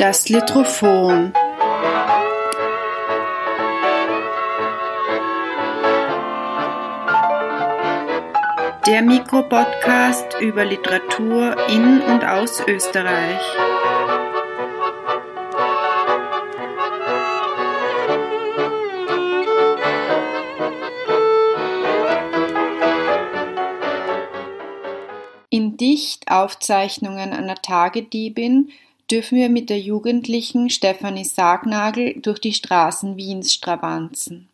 Das Litrophon. Der Mikropodcast über Literatur in und aus Österreich. In Dichtaufzeichnungen einer Tagediebin dürfen wir mit der jugendlichen Stefanie Sargnagel durch die Straßen Wiens stravanzen.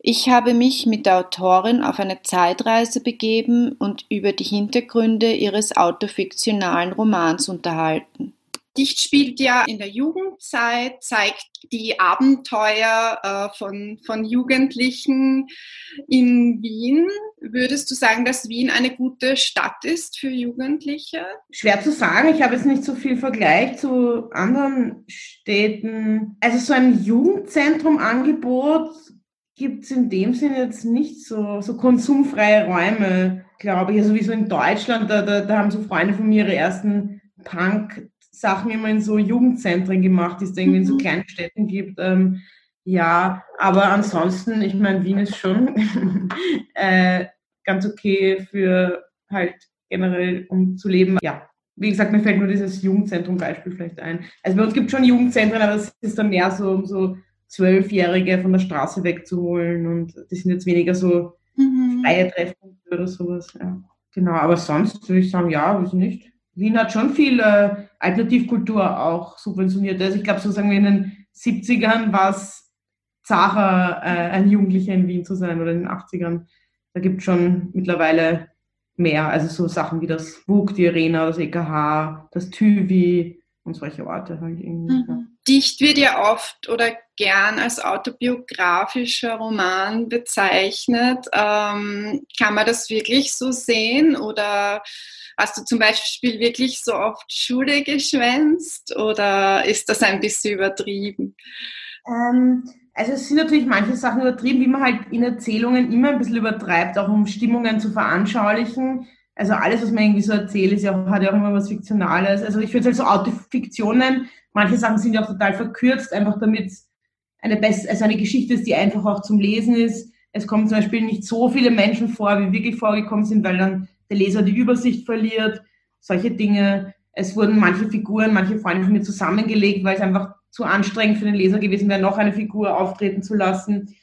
Ich habe mich mit der Autorin auf eine Zeitreise begeben und über die Hintergründe ihres autofiktionalen Romans unterhalten. Dicht spielt ja in der Jugendzeit, zeigt die Abenteuer äh, von, von Jugendlichen in Wien. Würdest du sagen, dass Wien eine gute Stadt ist für Jugendliche? Schwer zu sagen. Ich habe jetzt nicht so viel Vergleich zu anderen Städten. Also so ein Jugendzentrum-Angebot gibt es in dem Sinne jetzt nicht so, so konsumfreie Räume, glaube ich. Also wie so in Deutschland, da, da, da haben so Freunde von mir ihre ersten Punk- Sachen immer in so Jugendzentren gemacht, die es irgendwie in so mhm. kleinen Städten gibt. Ähm, ja, aber ansonsten, ich meine, Wien ist schon äh, ganz okay für halt generell, um zu leben. Ja, wie gesagt, mir fällt nur dieses Jugendzentrum-Beispiel vielleicht ein. Also bei uns gibt es schon Jugendzentren, aber es ist dann mehr so, um so Zwölfjährige von der Straße wegzuholen und die sind jetzt weniger so mhm. freie Treffpunkte oder sowas. Ja. Genau, aber sonst würde ich sagen, ja, wieso nicht? Wien hat schon viel äh, Alternativkultur auch subventioniert. Also ich glaube, sozusagen in den 70ern war es zacher, äh, ein Jugendlicher in Wien zu sein oder in den 80ern. Da gibt es schon mittlerweile mehr. Also so Sachen wie das WUK, die Arena, das EKH, das TÜVI und solche Orte halt irgendwie. Mhm. Dicht wird ja oft oder gern als autobiografischer Roman bezeichnet. Ähm, kann man das wirklich so sehen oder Hast du zum Beispiel wirklich so oft Schule geschwänzt oder ist das ein bisschen übertrieben? Ähm, also es sind natürlich manche Sachen übertrieben, wie man halt in Erzählungen immer ein bisschen übertreibt, auch um Stimmungen zu veranschaulichen. Also alles, was man irgendwie so erzählt, ist ja, hat ja auch immer was Fiktionales. Also ich würde es halt so Autofiktion nennen. Manche Sachen sind ja auch total verkürzt, einfach damit eine, best also eine Geschichte ist, die einfach auch zum Lesen ist. Es kommen zum Beispiel nicht so viele Menschen vor, wie wirklich vorgekommen sind, weil dann der Leser die Übersicht verliert, solche Dinge. Es wurden manche Figuren, manche Freunde von mir zusammengelegt, weil es einfach zu anstrengend für den Leser gewesen wäre, noch eine Figur auftreten zu lassen.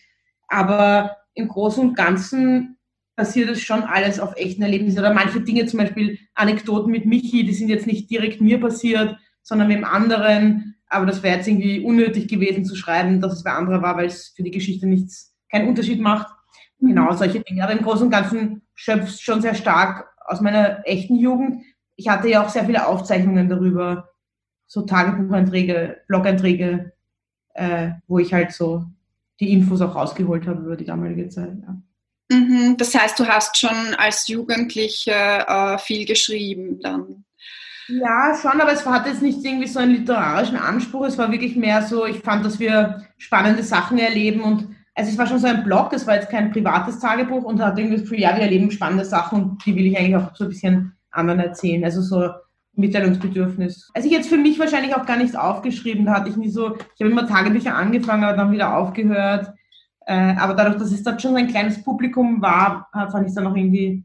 Aber im Großen und Ganzen passiert es schon alles auf echten Erlebnissen. Oder manche Dinge, zum Beispiel Anekdoten mit Michi, die sind jetzt nicht direkt mir passiert, sondern mit dem anderen. Aber das wäre jetzt irgendwie unnötig gewesen zu schreiben, dass es bei anderer war, weil es für die Geschichte nichts, keinen Unterschied macht. Mhm. Genau, solche Dinge. Aber im Großen und Ganzen schöpft schon sehr stark aus meiner echten Jugend. Ich hatte ja auch sehr viele Aufzeichnungen darüber, so Tagebucheinträge, Blog-Einträge, äh, wo ich halt so die Infos auch rausgeholt habe über die damalige Zeit. Ja. Mhm, das heißt, du hast schon als Jugendliche äh, viel geschrieben dann. Ja, schon, aber es hatte jetzt nicht irgendwie so einen literarischen Anspruch. Es war wirklich mehr so, ich fand, dass wir spannende Sachen erleben und also es war schon so ein Blog, es war jetzt kein privates Tagebuch und hat irgendwie das ja, wir erleben spannende Sachen und die will ich eigentlich auch so ein bisschen anderen erzählen. Also so Mitteilungsbedürfnis. Also ich jetzt für mich wahrscheinlich auch gar nichts aufgeschrieben, da hatte ich nie so, ich habe immer Tagebücher angefangen, aber dann wieder aufgehört. Äh, aber dadurch, dass es dann schon ein kleines Publikum war, fand ich es dann auch irgendwie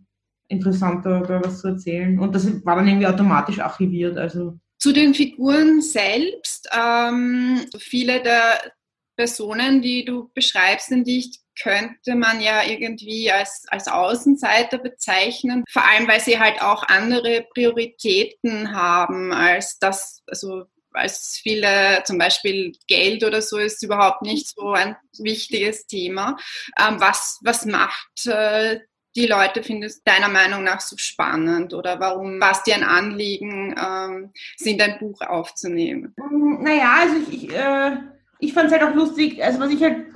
interessanter, da was zu erzählen. Und das war dann irgendwie automatisch archiviert. Also zu den Figuren selbst. Ähm, viele der Personen, die du beschreibst in Dicht, könnte man ja irgendwie als, als Außenseiter bezeichnen. Vor allem, weil sie halt auch andere Prioritäten haben als das, also als viele, zum Beispiel Geld oder so ist überhaupt nicht so ein wichtiges Thema. Ähm, was, was macht äh, die Leute findest deiner Meinung nach so spannend oder warum war es dir ein Anliegen, ähm, sie in dein Buch aufzunehmen? Naja, also ich, ich äh ich fand es halt auch lustig, also was ich halt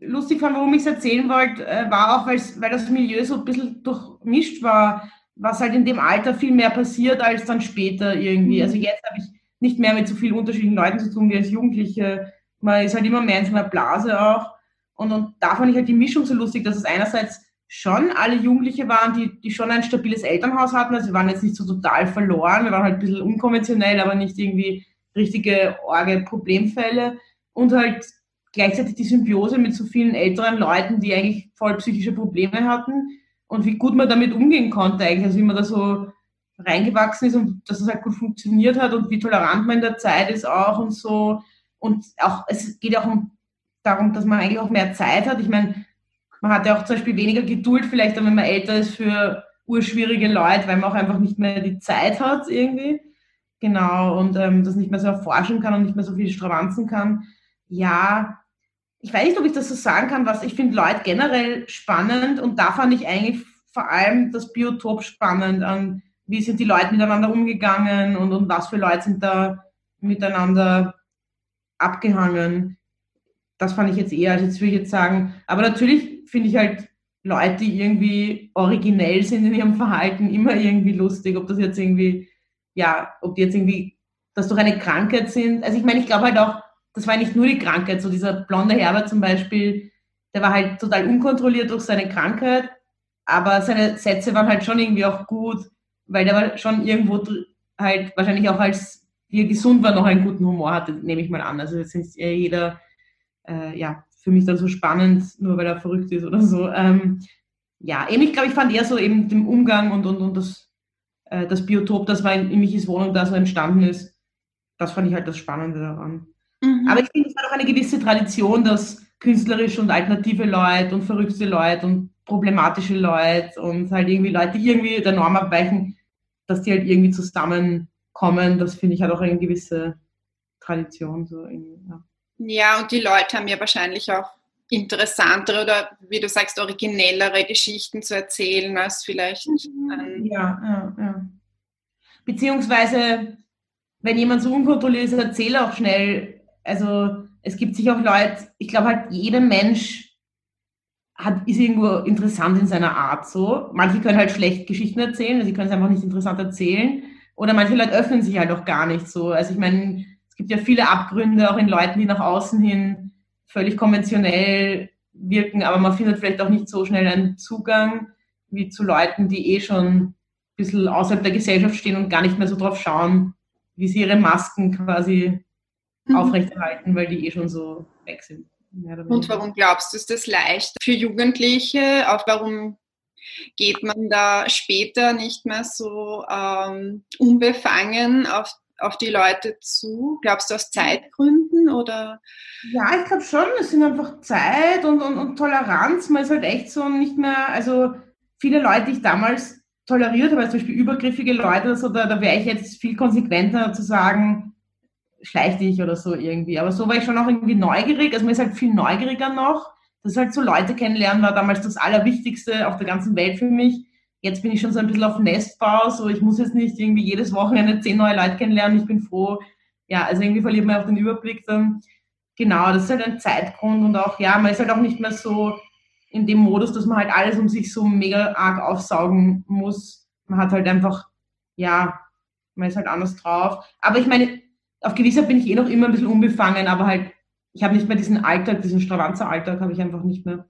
lustig fand, warum ich es erzählen wollte, äh, war auch, weil das Milieu so ein bisschen durchmischt war, was halt in dem Alter viel mehr passiert als dann später irgendwie. Mhm. Also jetzt habe ich nicht mehr mit so vielen unterschiedlichen Leuten zu tun wie als Jugendliche. Man ist halt immer mehr in so einer Blase auch. Und, und da fand ich halt die Mischung so lustig, dass es einerseits schon alle Jugendliche waren, die, die schon ein stabiles Elternhaus hatten. Also wir waren jetzt nicht so total verloren, wir waren halt ein bisschen unkonventionell, aber nicht irgendwie richtige orge Problemfälle und halt gleichzeitig die Symbiose mit so vielen älteren Leuten, die eigentlich voll psychische Probleme hatten und wie gut man damit umgehen konnte eigentlich, also wie man da so reingewachsen ist und dass es halt gut funktioniert hat und wie tolerant man in der Zeit ist auch und so. Und auch, es geht auch um, darum, dass man eigentlich auch mehr Zeit hat. Ich meine, man hat ja auch zum Beispiel weniger Geduld vielleicht, wenn man älter ist für urschwierige Leute, weil man auch einfach nicht mehr die Zeit hat irgendwie. Genau, und ähm, das nicht mehr so erforschen kann und nicht mehr so viel stravanzen kann. Ja, ich weiß nicht, ob ich das so sagen kann, was ich finde Leute generell spannend und da fand ich eigentlich vor allem das Biotop spannend an wie sind die Leute miteinander umgegangen und, und was für Leute sind da miteinander abgehangen. Das fand ich jetzt eher, als jetzt würde ich jetzt sagen. Aber natürlich finde ich halt Leute, die irgendwie originell sind in ihrem Verhalten, immer irgendwie lustig. Ob das jetzt irgendwie, ja, ob die jetzt irgendwie, das durch eine Krankheit sind. Also ich meine, ich glaube halt auch, das war nicht nur die Krankheit. So dieser blonde Herbert zum Beispiel, der war halt total unkontrolliert durch seine Krankheit. Aber seine Sätze waren halt schon irgendwie auch gut weil der war schon irgendwo halt wahrscheinlich auch als wie er gesund war, noch einen guten Humor hatte, nehme ich mal an. Also jetzt ist jeder, äh, ja, für mich dann so spannend, nur weil er verrückt ist oder so. Ähm, ja, eben, ich glaube, ich fand eher so eben den Umgang und, und, und das, äh, das Biotop, das war in, in Michis Wohnung da so entstanden ist, das fand ich halt das Spannende daran. Mhm. Aber ich finde, es hat auch eine gewisse Tradition, dass künstlerische und alternative Leute und verrückte Leute und problematische Leute und halt irgendwie Leute, die irgendwie der Norm abweichen, dass die halt irgendwie zusammenkommen. Das finde ich halt auch eine gewisse Tradition. So ja. ja, und die Leute haben ja wahrscheinlich auch interessantere oder wie du sagst, originellere Geschichten zu erzählen als vielleicht mhm. ein Ja, ja, ja. Beziehungsweise, wenn jemand so unkontrolliert ist, erzähle auch schnell. Also es gibt sich auch Leute, ich glaube halt, jeder Mensch hat, ist irgendwo interessant in seiner Art so. Manche können halt schlecht Geschichten erzählen, also sie können es einfach nicht interessant erzählen. Oder manche Leute öffnen sich halt auch gar nicht so. Also ich meine, es gibt ja viele Abgründe auch in Leuten, die nach außen hin völlig konventionell wirken, aber man findet vielleicht auch nicht so schnell einen Zugang wie zu Leuten, die eh schon ein bisschen außerhalb der Gesellschaft stehen und gar nicht mehr so drauf schauen, wie sie ihre Masken quasi mhm. aufrechterhalten, weil die eh schon so weg sind. Und warum glaubst du, ist das leicht für Jugendliche? Auch warum geht man da später nicht mehr so ähm, unbefangen auf, auf die Leute zu? Glaubst du aus Zeitgründen oder? Ja, ich glaube schon, es sind einfach Zeit und, und, und Toleranz. Man ist halt echt so nicht mehr, also viele Leute, die ich damals toleriert habe, zum Beispiel übergriffige Leute, so, da, da wäre ich jetzt viel konsequenter zu sagen, schleich dich oder so irgendwie. Aber so war ich schon auch irgendwie neugierig. Also man ist halt viel neugieriger noch. Das ist halt so Leute kennenlernen war damals das Allerwichtigste auf der ganzen Welt für mich. Jetzt bin ich schon so ein bisschen auf Nestbau, so ich muss jetzt nicht irgendwie jedes Wochenende zehn neue Leute kennenlernen. Ich bin froh. Ja, also irgendwie verliert man auch den Überblick dann. Genau, das ist halt ein Zeitgrund und auch, ja, man ist halt auch nicht mehr so in dem Modus, dass man halt alles um sich so mega arg aufsaugen muss. Man hat halt einfach, ja, man ist halt anders drauf. Aber ich meine, auf Gewissheit bin ich eh noch immer ein bisschen unbefangen, aber halt, ich habe nicht mehr diesen Alltag, diesen Stravanzer-Alltag habe ich einfach nicht mehr.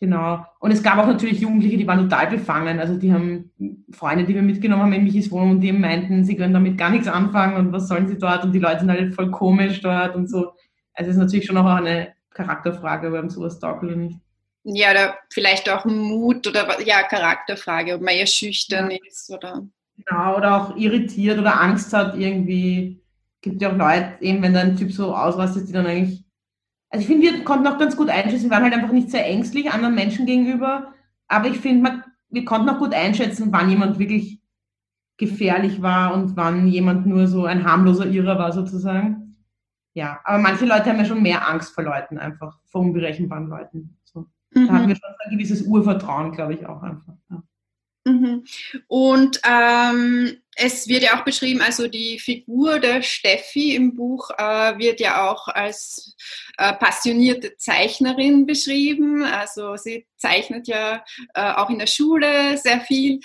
Genau. Und es gab auch natürlich Jugendliche, die waren total befangen. Also die haben Freunde, die wir mitgenommen haben in Michis Wohnung und die meinten, sie können damit gar nichts anfangen und was sollen sie dort und die Leute sind halt voll komisch dort und so. Also es ist natürlich schon auch eine Charakterfrage, ob einem sowas taugt oder nicht. Ja, oder vielleicht auch Mut oder ja, Charakterfrage, ob man eher schüchtern ja. ist oder. Genau, oder auch irritiert oder Angst hat, irgendwie gibt ja auch Leute, eben wenn da ein Typ so ausrastet, die dann eigentlich. Also ich finde, wir konnten auch ganz gut einschätzen, wir waren halt einfach nicht sehr ängstlich anderen Menschen gegenüber. Aber ich finde, wir konnten auch gut einschätzen, wann jemand wirklich gefährlich war und wann jemand nur so ein harmloser Irrer war, sozusagen. Ja, aber manche Leute haben ja schon mehr Angst vor Leuten, einfach vor unberechenbaren Leuten. So. Mhm. Da haben wir schon ein gewisses Urvertrauen, glaube ich, auch einfach. Ja. Mhm. Und ähm, es wird ja auch beschrieben, also die Figur der Steffi im Buch äh, wird ja auch als äh, passionierte Zeichnerin beschrieben. Also sie zeichnet ja äh, auch in der Schule sehr viel.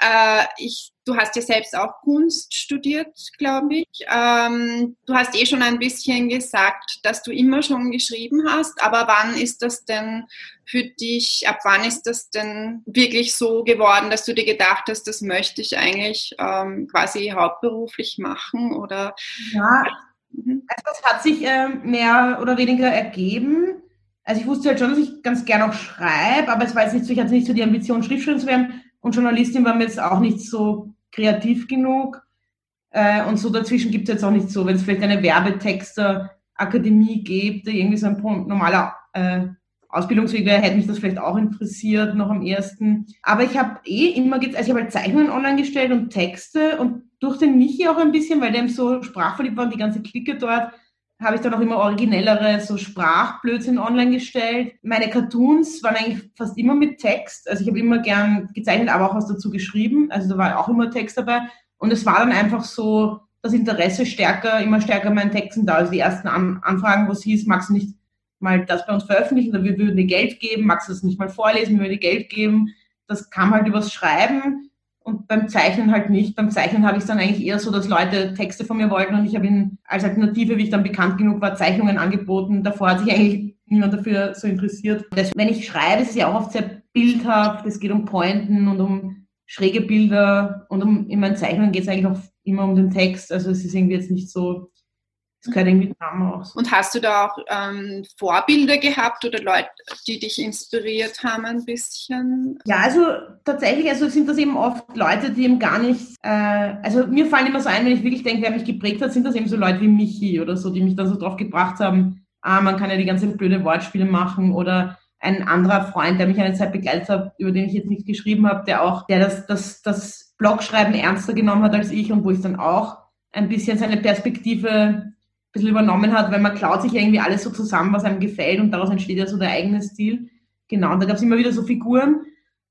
Äh, ich Du hast ja selbst auch Kunst studiert, glaube ich. Ähm, du hast eh schon ein bisschen gesagt, dass du immer schon geschrieben hast, aber wann ist das denn für dich, ab wann ist das denn wirklich so geworden, dass du dir gedacht hast, das möchte ich eigentlich ähm, quasi hauptberuflich machen? Oder? Ja, Mhm. Also das hat sich äh, mehr oder weniger ergeben. Also ich wusste halt schon, dass ich ganz gerne auch schreibe, aber es war jetzt nicht so, ich hatte nicht so die Ambition, Schriftstellerin zu werden und Journalistin war mir jetzt auch nicht so kreativ genug. Äh, und so dazwischen gibt es jetzt auch nicht so, wenn es vielleicht eine Werbetexter-Akademie gibt, irgendwie so ein normaler äh, Ausbildungsweg wäre, hätte mich das vielleicht auch interessiert, noch am ersten. Aber ich habe eh immer, also ich habe halt Zeichnungen online gestellt und Texte und durch den Michi auch ein bisschen, weil der so sprachverliebt war und die ganze Clique dort, habe ich dann auch immer originellere so Sprachblödsinn online gestellt. Meine Cartoons waren eigentlich fast immer mit Text. Also ich habe immer gern gezeichnet, aber auch was dazu geschrieben. Also da war auch immer Text dabei. Und es war dann einfach so das Interesse stärker, immer stärker meinen Texten da. Also die ersten An Anfragen, wo es hieß, magst du nicht mal das bei uns veröffentlichen oder wir würden dir Geld geben, magst du das nicht mal vorlesen, wir würden dir Geld geben. Das kam halt übers Schreiben und beim Zeichnen halt nicht. Beim Zeichnen habe ich es dann eigentlich eher so, dass Leute Texte von mir wollten und ich habe ihnen als Alternative, wie ich dann bekannt genug war, Zeichnungen angeboten. Davor hat sich eigentlich niemand dafür so interessiert. Das, wenn ich schreibe, ist es ja auch oft sehr bildhaft. Es geht um Pointen und um schräge Bilder und um, in meinen Zeichnungen geht es eigentlich auch immer um den Text. Also es ist irgendwie jetzt nicht so das gehört irgendwie zusammen auch. Und hast du da auch ähm, Vorbilder gehabt oder Leute, die dich inspiriert haben ein bisschen? Ja, also tatsächlich, also sind das eben oft Leute, die eben gar nicht, äh, also mir fallen immer so ein, wenn ich wirklich denke, wer mich geprägt hat, sind das eben so Leute wie Michi oder so, die mich dann so drauf gebracht haben, ah, man kann ja die ganze blöde Wortspiele machen oder ein anderer Freund, der mich eine Zeit begleitet hat, über den ich jetzt nicht geschrieben habe, der auch, der das, das, das Blogschreiben ernster genommen hat als ich und wo ich dann auch ein bisschen seine Perspektive bisschen übernommen hat, weil man klaut sich irgendwie alles so zusammen, was einem gefällt und daraus entsteht ja so der eigene Stil. Genau, und da gab es immer wieder so Figuren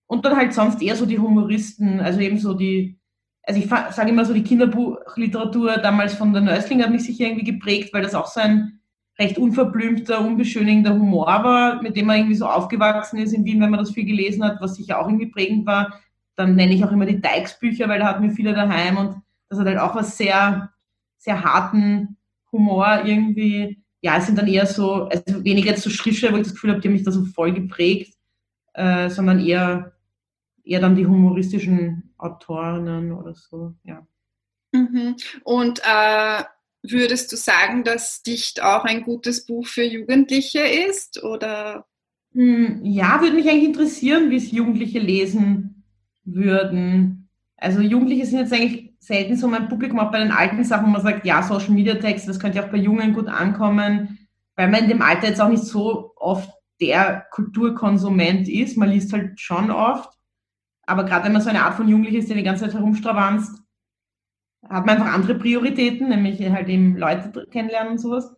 und dann halt sonst eher so die Humoristen, also eben so die, also ich sage immer so, die Kinderbuchliteratur damals von der Nörsling hat mich sicher irgendwie geprägt, weil das auch so ein recht unverblümter, unbeschönigender Humor war, mit dem man irgendwie so aufgewachsen ist in Wien, wenn man das viel gelesen hat, was sicher auch irgendwie prägend war. Dann nenne ich auch immer die Dykes-Bücher, weil da hatten wir viele daheim und das hat halt auch was sehr, sehr harten, Humor irgendwie, ja, es sind dann eher so, also weniger jetzt so Schriftsteller, wo ich das Gefühl habe, die haben mich da so voll geprägt, äh, sondern eher, eher dann die humoristischen Autorinnen oder so, ja. Mhm. Und äh, würdest du sagen, dass Dicht auch ein gutes Buch für Jugendliche ist? Oder? Hm, ja, würde mich eigentlich interessieren, wie es Jugendliche lesen würden. Also Jugendliche sind jetzt eigentlich selten so mein Publikum, auch bei den alten Sachen, wo man sagt, ja, Social Media Text, das könnte ja auch bei Jungen gut ankommen, weil man in dem Alter jetzt auch nicht so oft der Kulturkonsument ist. Man liest halt schon oft. Aber gerade wenn man so eine Art von Jugendlich ist, der die ganze Zeit herumstravanzt, hat man einfach andere Prioritäten, nämlich halt eben Leute kennenlernen und sowas.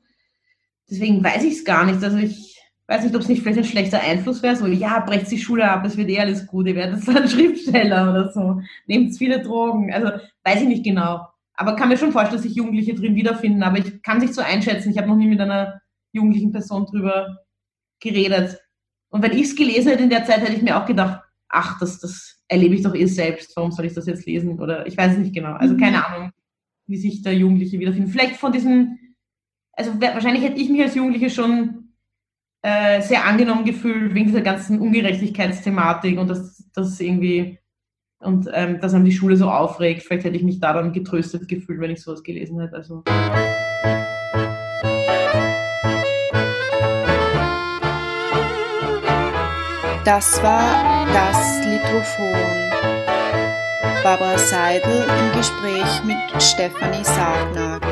Deswegen weiß ich es gar nicht. Also ich weiß nicht, ob es nicht vielleicht ein schlechter Einfluss wäre, so, ja, brecht die Schule ab, es wird eh alles gut, ihr werdet dann Schriftsteller oder so, nehmt viele Drogen, also weiß ich nicht genau. Aber kann mir schon vorstellen, dass sich Jugendliche drin wiederfinden, aber ich kann sich so einschätzen, ich habe noch nie mit einer jugendlichen Person drüber geredet. Und wenn ich es gelesen hätte in der Zeit, hätte ich mir auch gedacht, ach, das, das erlebe ich doch eh selbst, warum soll ich das jetzt lesen? Oder ich weiß es nicht genau. Also keine mhm. Ahnung, wie sich der Jugendliche wiederfindet. Vielleicht von diesen, also wahrscheinlich hätte ich mich als Jugendliche schon äh, sehr angenommen gefühlt wegen dieser ganzen Ungerechtigkeitsthematik und dass das irgendwie und ähm, dass einem die Schule so aufregt. Vielleicht hätte ich mich da dann getröstet gefühlt, wenn ich sowas gelesen hätte. Also. Das war das Litrophon. Barbara Seidel im Gespräch mit Stefanie Sargnagel.